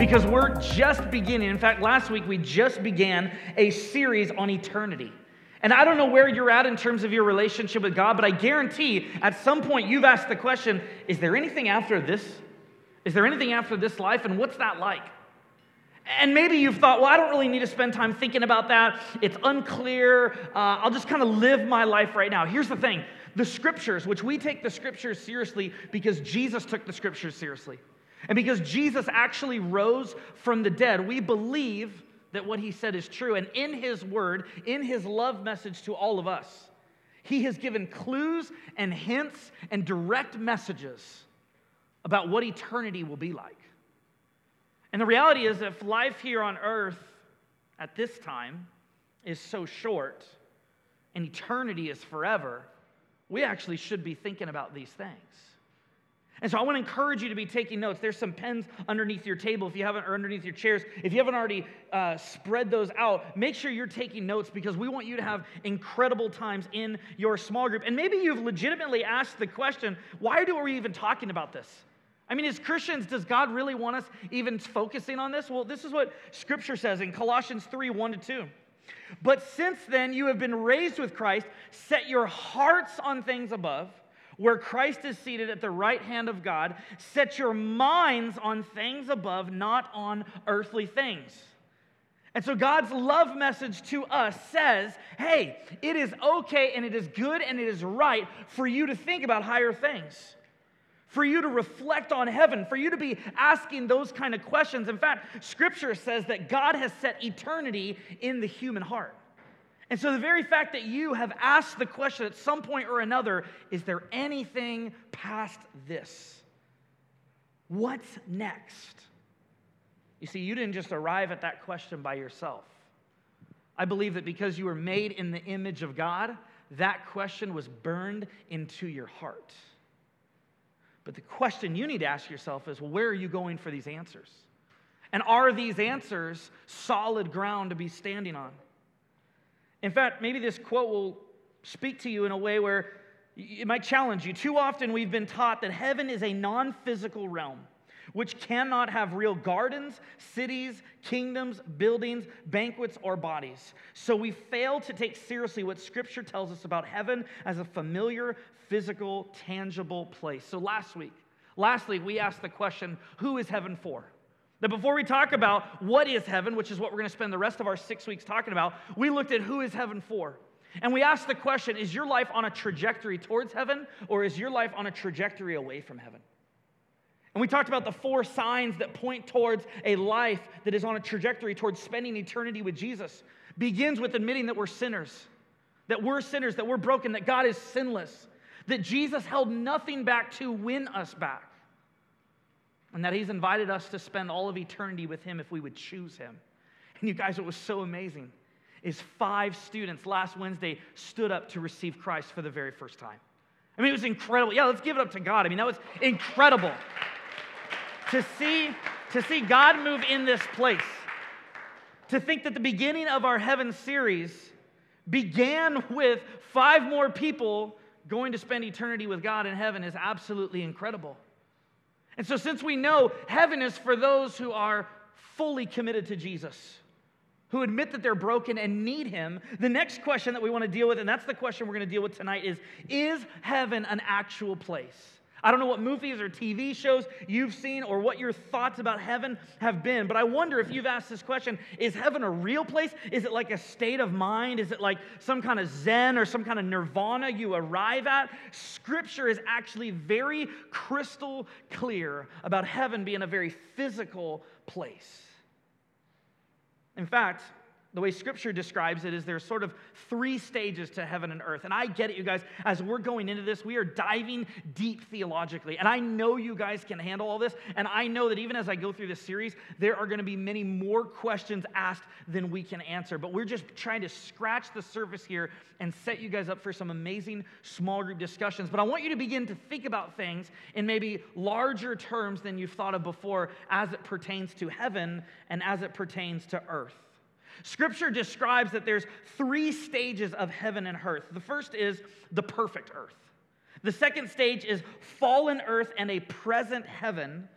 Because we're just beginning. In fact, last week we just began a series on eternity. And I don't know where you're at in terms of your relationship with God, but I guarantee at some point you've asked the question is there anything after this? Is there anything after this life? And what's that like? And maybe you've thought, well, I don't really need to spend time thinking about that. It's unclear. Uh, I'll just kind of live my life right now. Here's the thing the scriptures, which we take the scriptures seriously because Jesus took the scriptures seriously. And because Jesus actually rose from the dead, we believe that what he said is true. And in his word, in his love message to all of us, he has given clues and hints and direct messages about what eternity will be like. And the reality is, if life here on earth at this time is so short and eternity is forever, we actually should be thinking about these things. And so I want to encourage you to be taking notes. There's some pens underneath your table if you haven't, or underneath your chairs. If you haven't already uh, spread those out, make sure you're taking notes because we want you to have incredible times in your small group. And maybe you've legitimately asked the question why do we even talking about this? I mean, as Christians, does God really want us even focusing on this? Well, this is what Scripture says in Colossians 3 1 to 2. But since then you have been raised with Christ, set your hearts on things above where Christ is seated at the right hand of God. Set your minds on things above, not on earthly things. And so God's love message to us says, hey, it is okay and it is good and it is right for you to think about higher things, for you to reflect on heaven, for you to be asking those kind of questions. In fact, scripture says that God has set eternity in the human heart. And so, the very fact that you have asked the question at some point or another, is there anything past this? What's next? You see, you didn't just arrive at that question by yourself. I believe that because you were made in the image of God, that question was burned into your heart. But the question you need to ask yourself is where are you going for these answers? And are these answers solid ground to be standing on? In fact, maybe this quote will speak to you in a way where it might challenge you. Too often we've been taught that heaven is a non physical realm which cannot have real gardens, cities, kingdoms, buildings, banquets, or bodies. So we fail to take seriously what Scripture tells us about heaven as a familiar, physical, tangible place. So last week, lastly, we asked the question who is heaven for? That before we talk about what is heaven, which is what we're going to spend the rest of our six weeks talking about, we looked at who is heaven for. And we asked the question is your life on a trajectory towards heaven, or is your life on a trajectory away from heaven? And we talked about the four signs that point towards a life that is on a trajectory towards spending eternity with Jesus. Begins with admitting that we're sinners, that we're sinners, that we're broken, that God is sinless, that Jesus held nothing back to win us back and that He's invited us to spend all of eternity with Him if we would choose Him. And you guys, what was so amazing is five students last Wednesday stood up to receive Christ for the very first time. I mean, it was incredible. Yeah, let's give it up to God. I mean, that was incredible to see to see God move in this place. To think that the beginning of our heaven series began with five more people going to spend eternity with God in heaven is absolutely incredible. And so, since we know heaven is for those who are fully committed to Jesus, who admit that they're broken and need Him, the next question that we want to deal with, and that's the question we're going to deal with tonight, is Is heaven an actual place? I don't know what movies or TV shows you've seen or what your thoughts about heaven have been, but I wonder if you've asked this question is heaven a real place? Is it like a state of mind? Is it like some kind of Zen or some kind of nirvana you arrive at? Scripture is actually very crystal clear about heaven being a very physical place. In fact, The way scripture describes it is there's sort of three stages to heaven and earth. And I get it, you guys. As we're going into this, we are diving deep theologically. And I know you guys can handle all this. And I know that even as I go through this series, there are going to be many more questions asked than we can answer. But we're just trying to scratch the surface here and set you guys up for some amazing small group discussions. But I want you to begin to think about things in maybe larger terms than you've thought of before as it pertains to heaven and as it pertains to earth. Scripture describes that there's three stages of heaven and earth. The first is the perfect earth. The second stage is fallen earth and a present heaven.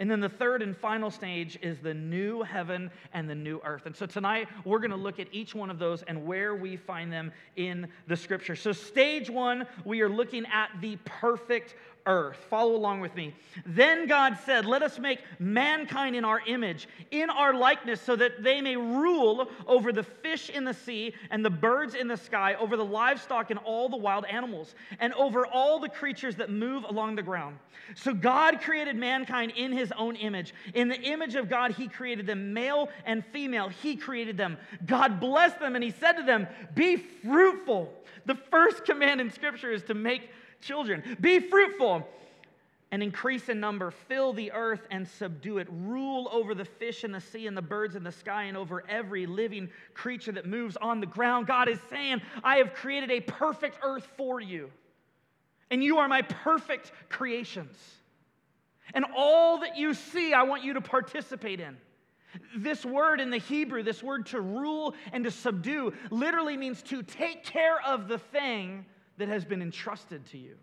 And then the third and final stage is the new heaven and the new earth. And so tonight we're going to look at each one of those and where we find them in the scripture. So, stage one, we are looking at the perfect earth. Follow along with me. Then God said, Let us make mankind in our image, in our likeness, so that they may rule over the fish in the sea and the birds in the sky, over the livestock and all the wild animals, and over all the creatures that move along the ground. So God created mankind in his own image. In the image of God, he created them, male and female. He created them. God blessed them, and he said to them, Be fruitful. The first command in Scripture is to make children. Be fruitful and increase in number, fill the earth and subdue it, rule over the fish in the sea and the birds in the sky and over every living creature that moves on the ground. God is saying, I have created a perfect earth for you, and you are my perfect creations. And all that you see, I want you to participate in. This word in the Hebrew, this word to rule and to subdue, literally means to take care of the thing that has been entrusted to you.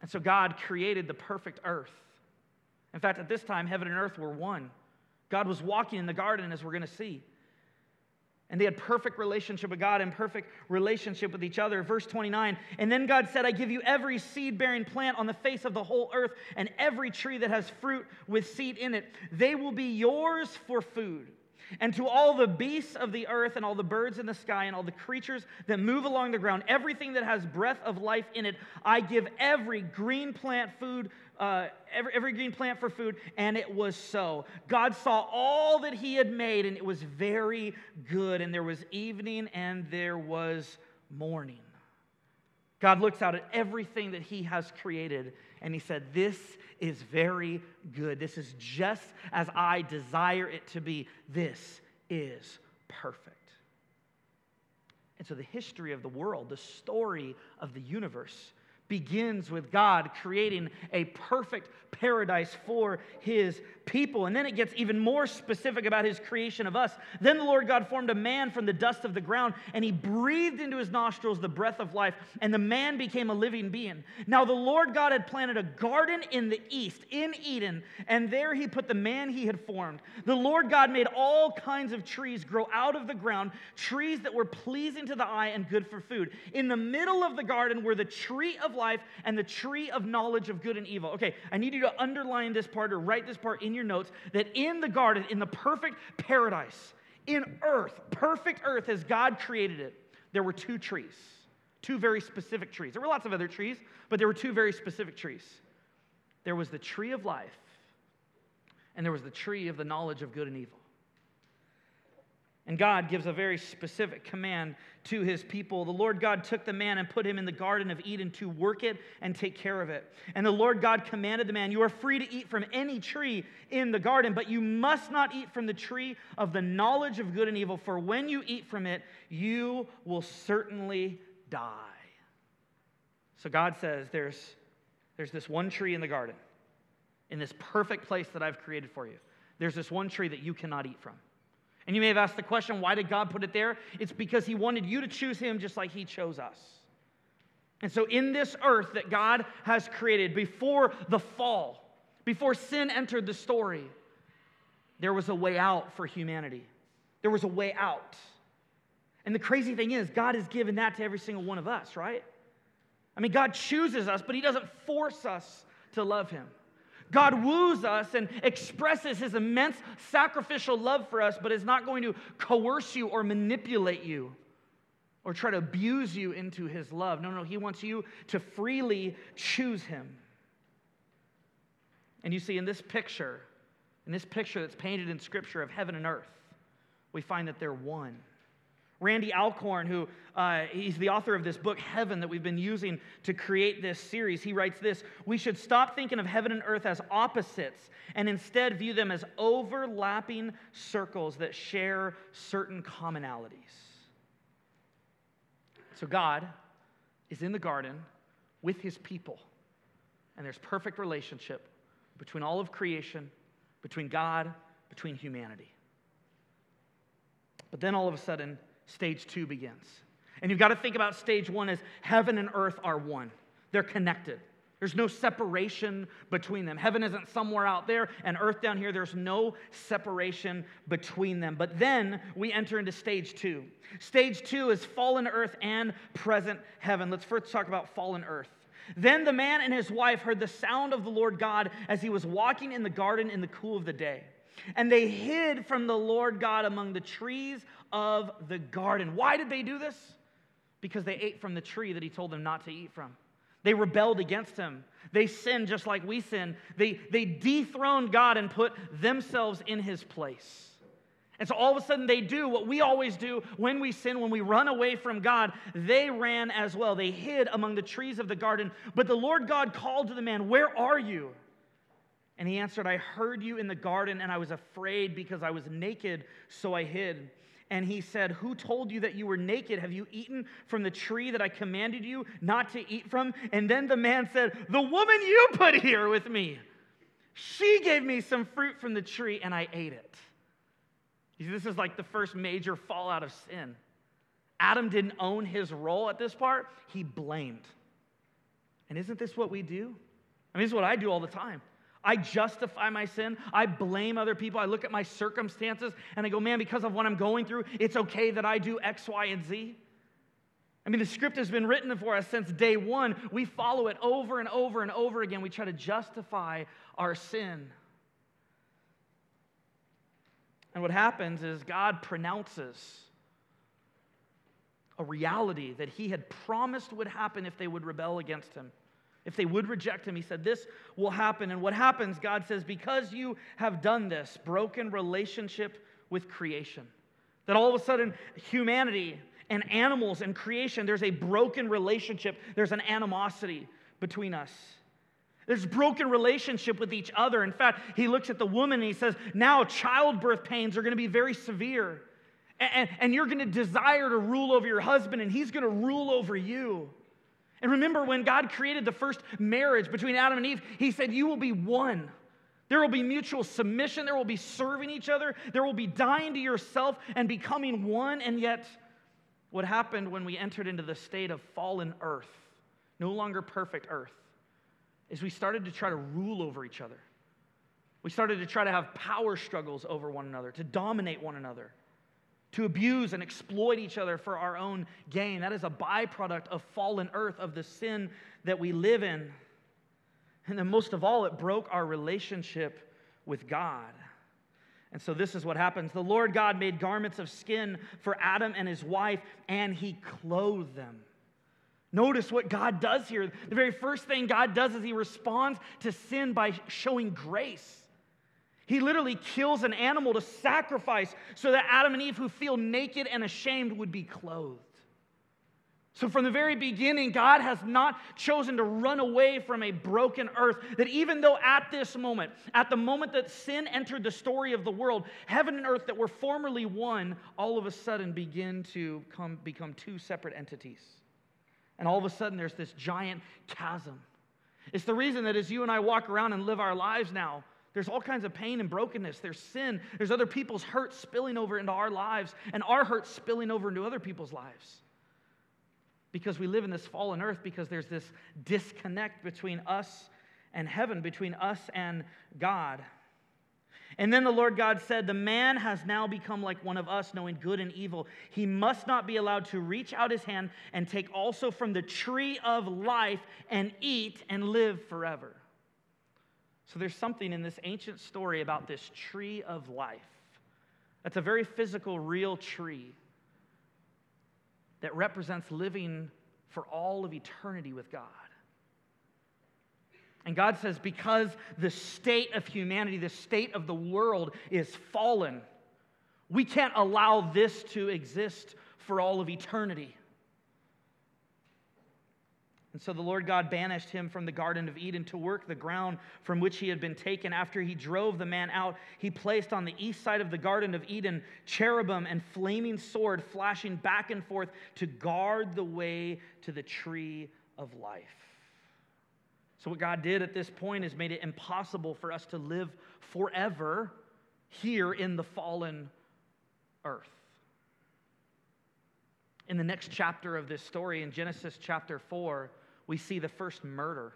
And so God created the perfect earth. In fact, at this time, heaven and earth were one. God was walking in the garden, as we're going to see. And they had perfect relationship with God and perfect relationship with each other. Verse 29 And then God said, I give you every seed bearing plant on the face of the whole earth, and every tree that has fruit with seed in it. They will be yours for food. And to all the beasts of the earth, and all the birds in the sky, and all the creatures that move along the ground, everything that has breath of life in it, I give every green plant food, uh, every, every green plant for food. And it was so. God saw all that He had made, and it was very good. And there was evening, and there was morning. God looks out at everything that He has created, and He said, This is very good. This is just as I desire it to be. This is perfect. And so, the history of the world, the story of the universe, begins with God creating a perfect paradise for his people. And then it gets even more specific about his creation of us. Then the Lord God formed a man from the dust of the ground, and he breathed into his nostrils the breath of life, and the man became a living being. Now the Lord God had planted a garden in the east, in Eden, and there he put the man he had formed. The Lord God made all kinds of trees grow out of the ground, trees that were pleasing to the eye and good for food. In the middle of the garden were the tree of life and the tree of knowledge of good and evil. Okay, I need you to underline this part or write this part in your notes that in the garden, in the perfect paradise, in earth, perfect earth as God created it, there were two trees, two very specific trees. There were lots of other trees, but there were two very specific trees. There was the tree of life, and there was the tree of the knowledge of good and evil. And God gives a very specific command to his people. The Lord God took the man and put him in the Garden of Eden to work it and take care of it. And the Lord God commanded the man, You are free to eat from any tree in the garden, but you must not eat from the tree of the knowledge of good and evil, for when you eat from it, you will certainly die. So God says, There's, there's this one tree in the garden, in this perfect place that I've created for you. There's this one tree that you cannot eat from. And you may have asked the question, why did God put it there? It's because He wanted you to choose Him just like He chose us. And so, in this earth that God has created before the fall, before sin entered the story, there was a way out for humanity. There was a way out. And the crazy thing is, God has given that to every single one of us, right? I mean, God chooses us, but He doesn't force us to love Him. God woos us and expresses his immense sacrificial love for us, but is not going to coerce you or manipulate you or try to abuse you into his love. No, no, he wants you to freely choose him. And you see, in this picture, in this picture that's painted in scripture of heaven and earth, we find that they're one. Randy Alcorn, who uh, he's the author of this book, Heaven, that we've been using to create this series, he writes this We should stop thinking of heaven and earth as opposites and instead view them as overlapping circles that share certain commonalities. So, God is in the garden with his people, and there's perfect relationship between all of creation, between God, between humanity. But then all of a sudden, stage two begins. And you've got to think about stage one as heaven and earth are one, they're connected. There's no separation between them. Heaven isn't somewhere out there, and earth down here, there's no separation between them. But then we enter into stage two. Stage two is fallen earth and present heaven. Let's first talk about fallen earth. Then the man and his wife heard the sound of the Lord God as he was walking in the garden in the cool of the day. And they hid from the Lord God among the trees of the garden. Why did they do this? Because they ate from the tree that he told them not to eat from. They rebelled against him. They sinned just like we sin. They, they dethroned God and put themselves in his place. And so all of a sudden they do what we always do when we sin, when we run away from God. They ran as well. They hid among the trees of the garden. But the Lord God called to the man, Where are you? And he answered, I heard you in the garden, and I was afraid because I was naked, so I hid. And he said, Who told you that you were naked? Have you eaten from the tree that I commanded you not to eat from? And then the man said, The woman you put here with me, she gave me some fruit from the tree, and I ate it. This is like the first major fallout of sin. Adam didn't own his role at this part, he blamed. And isn't this what we do? I mean, this is what I do all the time. I justify my sin. I blame other people. I look at my circumstances and I go, man, because of what I'm going through, it's okay that I do X, Y, and Z. I mean, the script has been written for us since day one. We follow it over and over and over again. We try to justify our sin. And what happens is God pronounces a reality that He had promised would happen if they would rebel against Him. If they would reject him, he said, This will happen. And what happens, God says, because you have done this, broken relationship with creation, that all of a sudden humanity and animals and creation, there's a broken relationship, there's an animosity between us. There's broken relationship with each other. In fact, he looks at the woman and he says, Now childbirth pains are going to be very severe. And, and, and you're going to desire to rule over your husband, and he's going to rule over you. And remember, when God created the first marriage between Adam and Eve, He said, You will be one. There will be mutual submission. There will be serving each other. There will be dying to yourself and becoming one. And yet, what happened when we entered into the state of fallen earth, no longer perfect earth, is we started to try to rule over each other. We started to try to have power struggles over one another, to dominate one another to abuse and exploit each other for our own gain. That is a byproduct of fallen earth, of the sin that we live in. And then, most of all, it broke our relationship with God. And so, this is what happens. The Lord God made garments of skin for Adam and his wife, and he clothed them. Notice what God does here. The very first thing God does is he responds to sin by showing grace. He literally kills an animal to sacrifice so that Adam and Eve, who feel naked and ashamed, would be clothed. So, from the very beginning, God has not chosen to run away from a broken earth. That even though at this moment, at the moment that sin entered the story of the world, heaven and earth that were formerly one, all of a sudden begin to come, become two separate entities. And all of a sudden, there's this giant chasm. It's the reason that as you and I walk around and live our lives now, there's all kinds of pain and brokenness. There's sin. There's other people's hurt spilling over into our lives, and our hurt spilling over into other people's lives. Because we live in this fallen earth, because there's this disconnect between us and heaven, between us and God. And then the Lord God said, The man has now become like one of us, knowing good and evil. He must not be allowed to reach out his hand and take also from the tree of life and eat and live forever. So there's something in this ancient story about this tree of life. That's a very physical, real tree that represents living for all of eternity with God. And God says, because the state of humanity, the state of the world is fallen, We can't allow this to exist for all of eternity. And so the Lord God banished him from the Garden of Eden to work the ground from which he had been taken. After he drove the man out, he placed on the east side of the Garden of Eden cherubim and flaming sword flashing back and forth to guard the way to the tree of life. So, what God did at this point is made it impossible for us to live forever here in the fallen earth. In the next chapter of this story, in Genesis chapter 4, we see the first murder.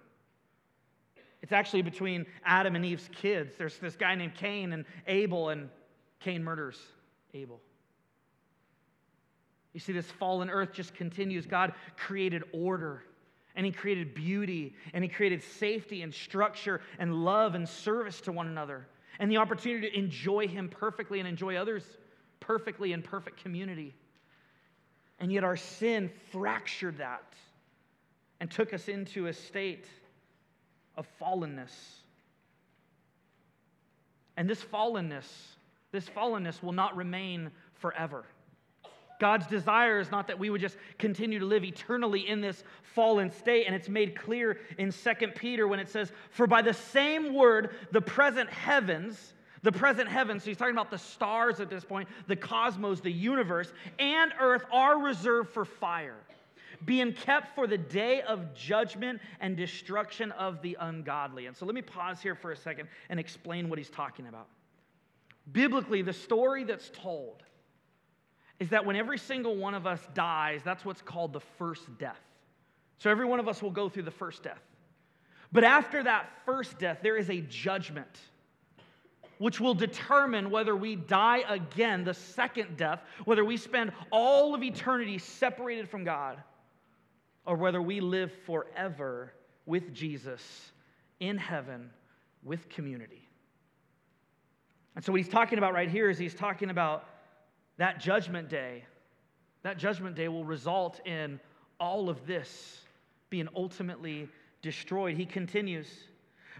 It's actually between Adam and Eve's kids. There's this guy named Cain and Abel, and Cain murders Abel. You see, this fallen earth just continues. God created order, and He created beauty, and He created safety and structure and love and service to one another, and the opportunity to enjoy Him perfectly and enjoy others perfectly in perfect community. And yet, our sin fractured that and took us into a state of fallenness. And this fallenness, this fallenness will not remain forever. God's desire is not that we would just continue to live eternally in this fallen state. And it's made clear in 2 Peter when it says, For by the same word, the present heavens, the present heavens, so he's talking about the stars at this point, the cosmos, the universe, and earth are reserved for fire being kept for the day of judgment and destruction of the ungodly. And so let me pause here for a second and explain what he's talking about. Biblically, the story that's told is that when every single one of us dies, that's what's called the first death. So every one of us will go through the first death. But after that first death, there is a judgment which will determine whether we die again, the second death, whether we spend all of eternity separated from God or whether we live forever with Jesus in heaven with community. And so, what he's talking about right here is he's talking about that judgment day. That judgment day will result in all of this being ultimately destroyed. He continues.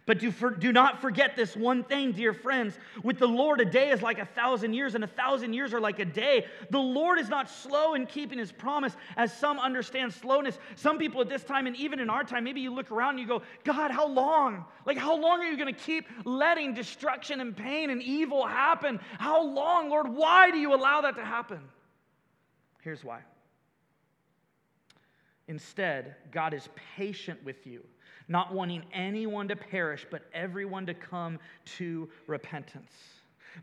But do, for, do not forget this one thing, dear friends. With the Lord, a day is like a thousand years, and a thousand years are like a day. The Lord is not slow in keeping his promise, as some understand slowness. Some people at this time, and even in our time, maybe you look around and you go, God, how long? Like, how long are you going to keep letting destruction and pain and evil happen? How long, Lord? Why do you allow that to happen? Here's why. Instead, God is patient with you not wanting anyone to perish, but everyone to come to repentance.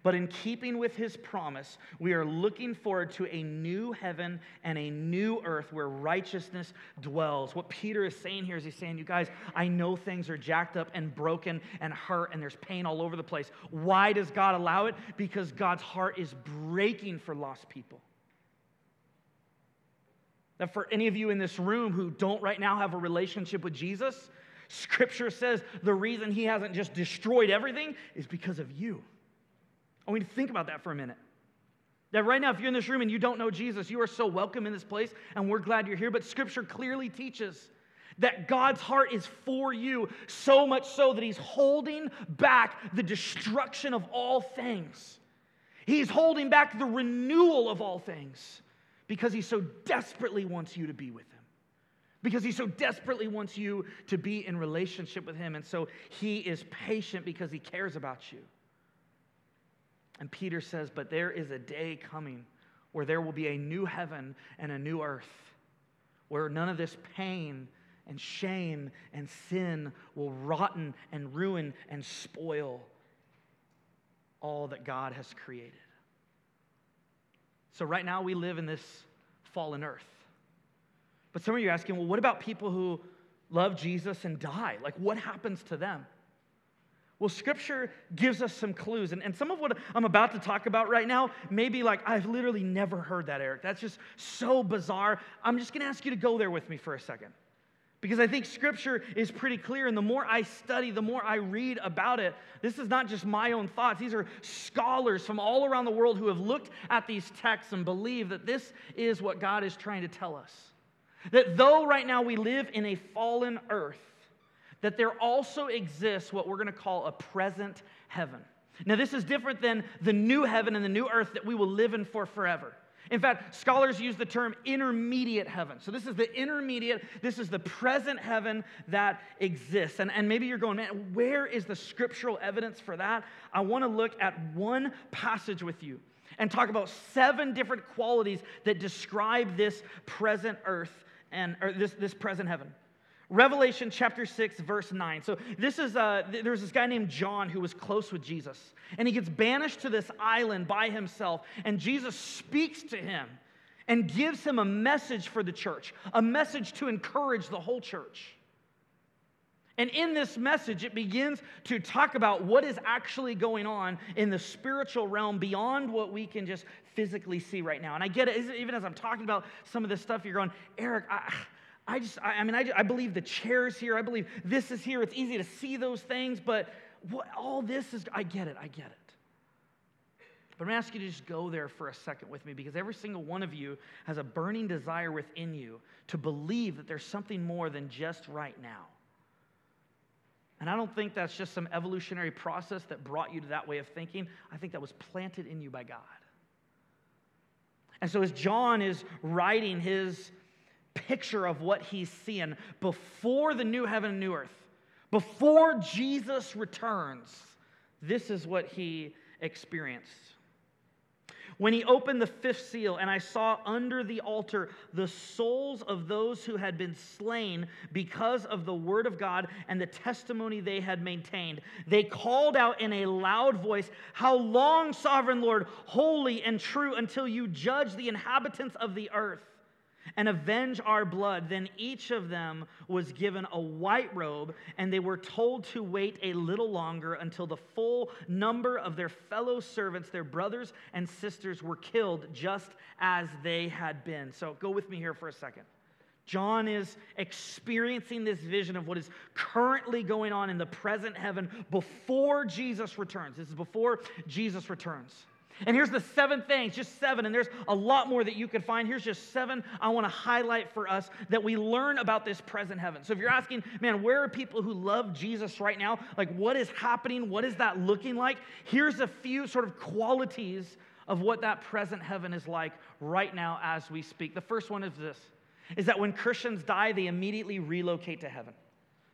But in keeping with his promise, we are looking forward to a new heaven and a new earth where righteousness dwells. What Peter is saying here is he's saying, You guys, I know things are jacked up and broken and hurt and there's pain all over the place. Why does God allow it? Because God's heart is breaking for lost people. That for any of you in this room who don't right now have a relationship with Jesus, Scripture says the reason he hasn't just destroyed everything is because of you. I want you to think about that for a minute. That right now, if you're in this room and you don't know Jesus, you are so welcome in this place, and we're glad you're here. But Scripture clearly teaches that God's heart is for you, so much so that He's holding back the destruction of all things. He's holding back the renewal of all things because He so desperately wants you to be with Him because he so desperately wants you to be in relationship with him. And so he is patient because he cares about you. And Peter says, But there is a day coming where there will be a new heaven and a new earth, where none of this pain and shame and sin will rotten and ruin and spoil all that God has created. So, right now, we live in this fallen earth. But some of you are asking, well, what about people who love Jesus and die? Like, what happens to them? Well, scripture gives us some clues. And, and some of what I'm about to talk about right now may be like, I've literally never heard that, Eric. That's just so bizarre. I'm just going to ask you to go there with me for a second. Because I think scripture is pretty clear. And the more I study, the more I read about it, this is not just my own thoughts. These are scholars from all around the world who have looked at these texts and believe that this is what God is trying to tell us. That though right now we live in a fallen earth, that there also exists what we're going to call a present heaven. Now, this is different than the new heaven and the new earth that we will live in for forever. In fact, scholars use the term intermediate heaven. So, this is the intermediate, this is the present heaven that exists. And, and maybe you're going, man, where is the scriptural evidence for that? I want to look at one passage with you and talk about seven different qualities that describe this present earth and or this, this present heaven. Revelation chapter 6, verse 9. So, this is, uh, there's this guy named John who was close with Jesus, and he gets banished to this island by himself, and Jesus speaks to him and gives him a message for the church, a message to encourage the whole church. And in this message, it begins to talk about what is actually going on in the spiritual realm beyond what we can just physically see right now. And I get it, even as I'm talking about some of this stuff, you're going, Eric, I, I just, I, I mean, I, I believe the chair's here. I believe this is here. It's easy to see those things, but what, all this is, I get it. I get it. But I'm going to ask you to just go there for a second with me because every single one of you has a burning desire within you to believe that there's something more than just right now. And I don't think that's just some evolutionary process that brought you to that way of thinking. I think that was planted in you by God. And so, as John is writing his picture of what he's seeing before the new heaven and new earth, before Jesus returns. This is what he experienced. When he opened the fifth seal, and I saw under the altar the souls of those who had been slain because of the word of God and the testimony they had maintained, they called out in a loud voice, How long, sovereign Lord, holy and true, until you judge the inhabitants of the earth? And avenge our blood. Then each of them was given a white robe, and they were told to wait a little longer until the full number of their fellow servants, their brothers and sisters, were killed just as they had been. So go with me here for a second. John is experiencing this vision of what is currently going on in the present heaven before Jesus returns. This is before Jesus returns. And here's the seven things, just seven, and there's a lot more that you could find. Here's just seven I want to highlight for us that we learn about this present heaven. So if you're asking, man, where are people who love Jesus right now? Like, what is happening? What is that looking like? Here's a few sort of qualities of what that present heaven is like right now as we speak. The first one is this is that when Christians die, they immediately relocate to heaven.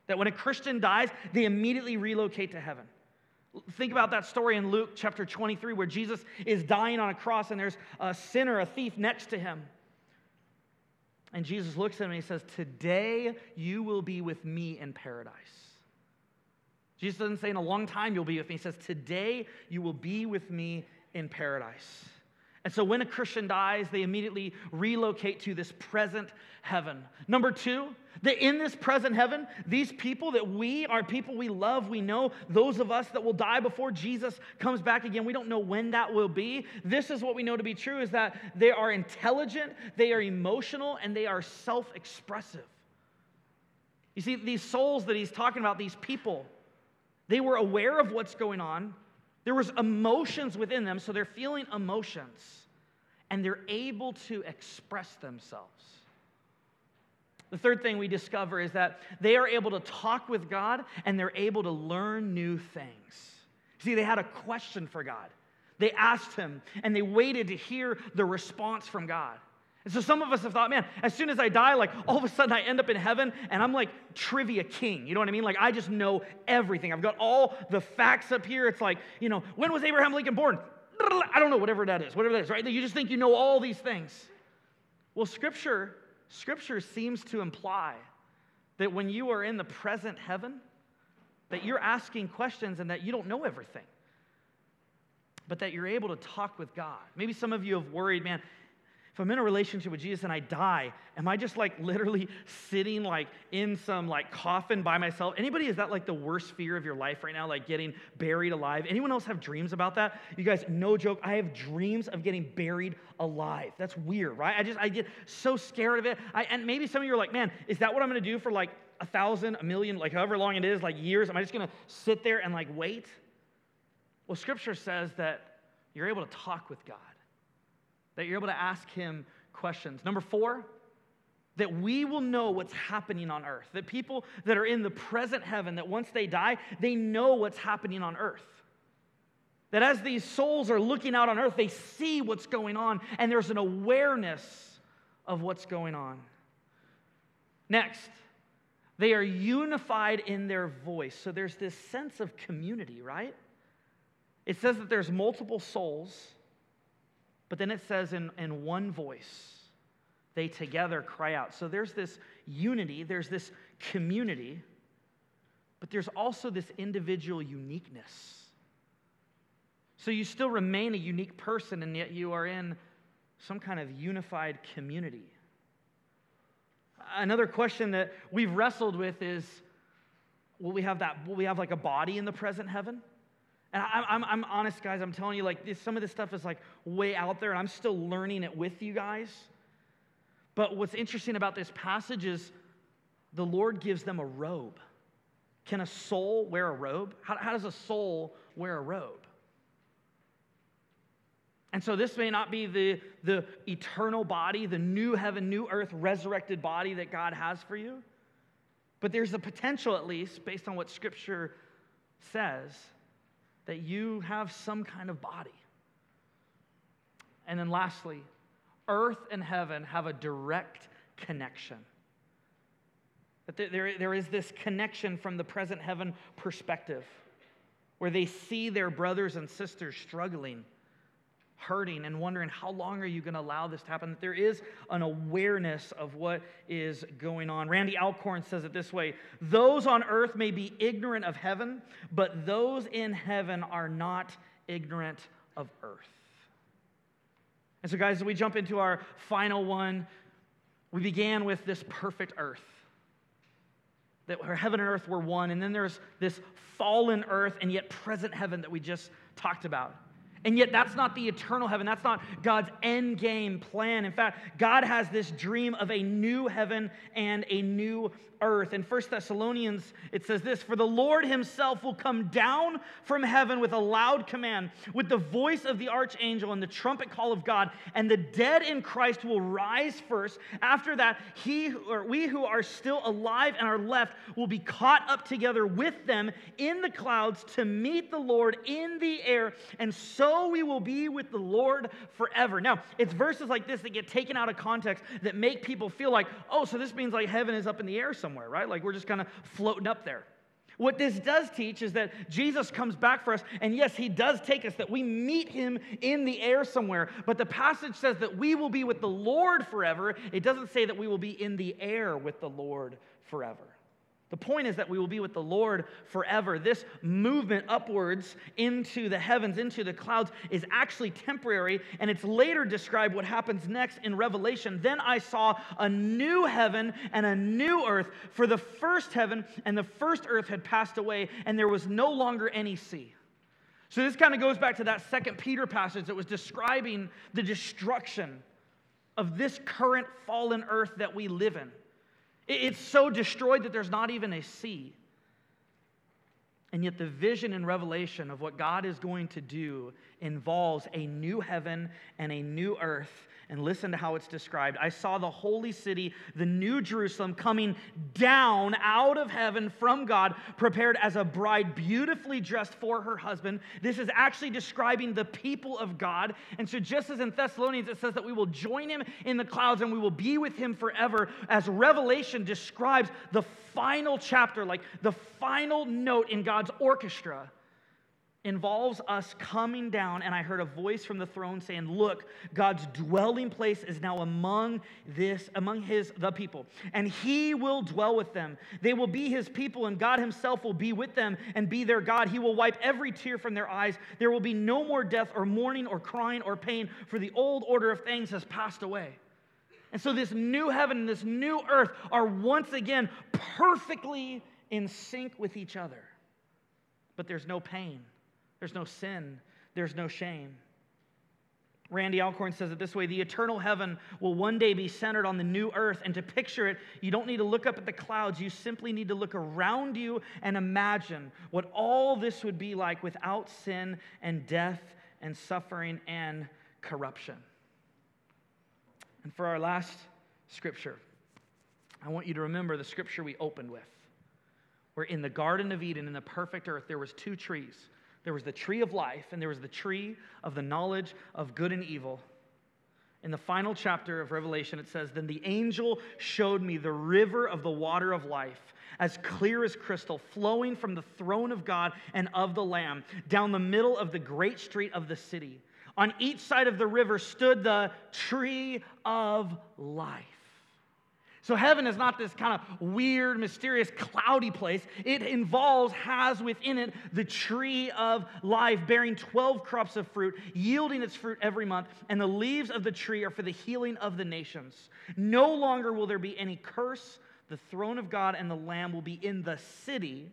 That when a Christian dies, they immediately relocate to heaven. Think about that story in Luke chapter 23 where Jesus is dying on a cross and there's a sinner, a thief next to him. And Jesus looks at him and he says, Today you will be with me in paradise. Jesus doesn't say, In a long time you'll be with me. He says, Today you will be with me in paradise. And so when a Christian dies, they immediately relocate to this present heaven. Number two, that in this present heaven, these people that we are people we love, we know those of us that will die before Jesus comes back again. We don't know when that will be. This is what we know to be true is that they are intelligent, they are emotional, and they are self expressive. You see, these souls that he's talking about, these people, they were aware of what's going on. There was emotions within them, so they're feeling emotions and they're able to express themselves. The third thing we discover is that they are able to talk with God and they're able to learn new things. See, they had a question for God. They asked him and they waited to hear the response from God. And so some of us have thought, man, as soon as I die, like all of a sudden I end up in heaven and I'm like trivia king. You know what I mean? Like I just know everything. I've got all the facts up here. It's like, you know, when was Abraham Lincoln born? I don't know, whatever that is, whatever that is, right? You just think you know all these things. Well, scripture, scripture seems to imply that when you are in the present heaven, that you're asking questions and that you don't know everything but that you're able to talk with God. Maybe some of you have worried, man, if I'm in a relationship with Jesus and I die, am I just like literally sitting like in some like coffin by myself? Anybody is that like the worst fear of your life right now, like getting buried alive? Anyone else have dreams about that? You guys, no joke, I have dreams of getting buried alive. That's weird, right? I just I get so scared of it. I, and maybe some of you are like, man, is that what I'm gonna do for like a thousand, a million, like however long it is, like years? Am I just gonna sit there and like wait? Well, scripture says that you're able to talk with God that you're able to ask him questions. Number four, that we will know what's happening on earth. That people that are in the present heaven, that once they die, they know what's happening on earth. That as these souls are looking out on earth, they see what's going on and there's an awareness of what's going on. Next, they are unified in their voice. So there's this sense of community, right? It says that there's multiple souls, but then it says in, in one voice, they together cry out. So there's this unity, there's this community, but there's also this individual uniqueness. So you still remain a unique person, and yet you are in some kind of unified community. Another question that we've wrestled with is will we have that will we have like a body in the present heaven and I'm, I'm, I'm honest guys i'm telling you like this, some of this stuff is like way out there and i'm still learning it with you guys. But what's interesting about this passage is the lord gives them a robe. Can a soul wear a robe? How, how does a soul wear a robe? And so this may not be the, the eternal body, the new heaven, new earth, resurrected body that God has for you. But there's a potential, at least, based on what Scripture says, that you have some kind of body. And then lastly, earth and heaven have a direct connection. That there, there is this connection from the present heaven perspective where they see their brothers and sisters struggling hurting and wondering how long are you going to allow this to happen? That there is an awareness of what is going on. Randy alcorn says it this way those on earth may be ignorant of heaven but those in heaven are not ignorant of earth. And so guys as we jump into our final one we began with this perfect earth that heaven and earth were one and then there's this fallen earth and yet present heaven that we just talked about and yet, that's not the eternal heaven. That's not God's end game plan. In fact, God has this dream of a new heaven and a new earth. In 1 Thessalonians, it says this For the Lord himself will come down from heaven with a loud command, with the voice of the archangel and the trumpet call of God, and the dead in Christ will rise first. After that, he or we who are still alive and are left will be caught up together with them in the clouds to meet the Lord in the air, and so we will be with the Lord forever. Now, it's verses like this that get taken out of context that make people feel like, oh, so this means like heaven is up in the air somewhere somewhere, right? Like we're just kind of floating up there. What this does teach is that Jesus comes back for us, and yes, he does take us, that we meet him in the air somewhere. But the passage says that we will be with the Lord forever. It doesn't say that we will be in the air with the Lord forever. The point is that we will be with the Lord forever. This movement upwards into the heavens, into the clouds, is actually temporary, and it's later described what happens next in Revelation. Then I saw a new heaven and a new earth, for the first heaven and the first earth had passed away, and there was no longer any sea. So this kind of goes back to that second Peter passage that was describing the destruction of this current fallen earth that we live in. It's so destroyed that there's not even a sea. And yet, the vision and revelation of what God is going to do involves a new heaven and a new earth and listen to how it's described. I saw the holy city, the new Jerusalem, coming down out of heaven from God, prepared as a bride beautifully dressed for her husband. This is actually describing the people of God. And so, just as in Thessalonians, it says that we will join him in the clouds and we will be with him forever, as Revelation describes the final chapter, like the final note in God's orchestra involves us coming down and i heard a voice from the throne saying look god's dwelling place is now among this among his the people and he will dwell with them. They will be his people and god himself will be with them and be their god. He will wipe every tear from their eyes. There will be no more death or mourning or crying or pain for the old order of things has passed away. And so this new heaven and this new earth are once again perfectly in sync with each other. But there's no pain there's no sin, there's no shame. Randy Alcorn says it this way The eternal heaven will one day be centered on the new earth. And to picture it, you don't need to look up at the clouds. You simply need to look around you and imagine what all this would be like without sin and death and suffering and corruption. And for our last scripture, I want you to remember the scripture we opened with. Where in the Garden of Eden, in the perfect earth, there was two trees There was the tree of life, and there was the tree of the knowledge of good and evil. In the final chapter of Revelation, it says, Then the angel showed me the river of the water of life, as clear as crystal, flowing from the throne of God and of the Lamb, down the middle of the great street of the city. On each side of the river stood the tree of life. So, heaven is not this kind of weird, mysterious, cloudy place. It involves, has within it the tree of life, bearing 12 crops of fruit, yielding its fruit every month. And the leaves of the tree are for the healing of the nations. No longer will there be any curse. The throne of God and the Lamb will be in the city,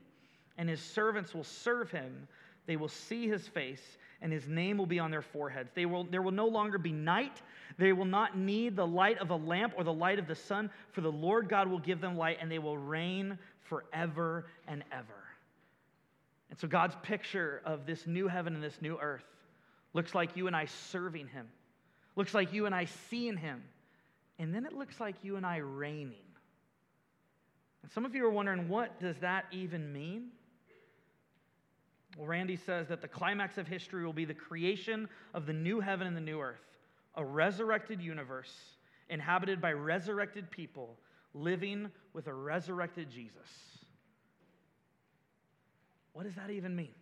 and his servants will serve him. They will see his face, and his name will be on their foreheads. They will, there will no longer be night. They will not need the light of a lamp or the light of the sun, for the Lord God will give them light, and they will reign forever and ever. And so, God's picture of this new heaven and this new earth looks like you and I serving him, looks like you and I seeing him, and then it looks like you and I reigning. And some of you are wondering, what does that even mean? Well, Randy says that the climax of history will be the creation of the new heaven and the new earth, a resurrected universe inhabited by resurrected people living with a resurrected Jesus. What does that even mean?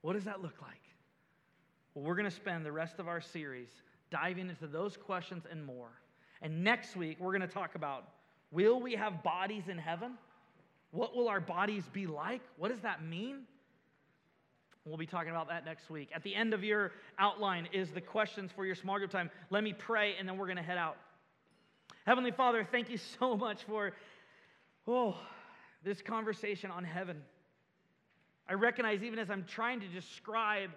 What does that look like? Well, we're going to spend the rest of our series diving into those questions and more. And next week, we're going to talk about will we have bodies in heaven? What will our bodies be like? What does that mean? We'll be talking about that next week. At the end of your outline is the questions for your small group time. Let me pray and then we're going to head out. Heavenly Father, thank you so much for oh, this conversation on heaven. I recognize even as I'm trying to describe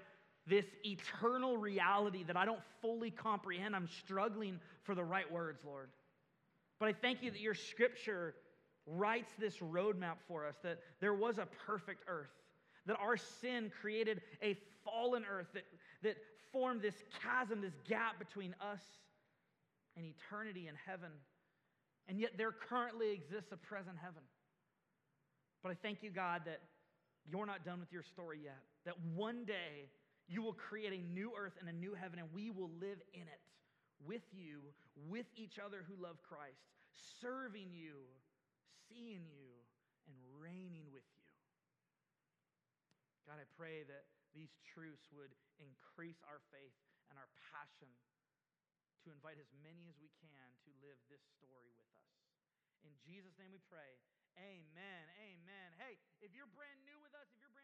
this eternal reality that I don't fully comprehend, I'm struggling for the right words, Lord. But I thank you that your scripture writes this roadmap for us that there was a perfect earth that our sin created a fallen earth that, that formed this chasm, this gap between us and eternity and heaven. And yet there currently exists a present heaven. But I thank you, God, that you're not done with your story yet. That one day you will create a new earth and a new heaven, and we will live in it with you, with each other who love Christ, serving you, seeing you, and reigning with you. God, I pray that these truths would increase our faith and our passion to invite as many as we can to live this story with us. In Jesus' name we pray. Amen. Amen. Hey, if you're brand new with us, if you're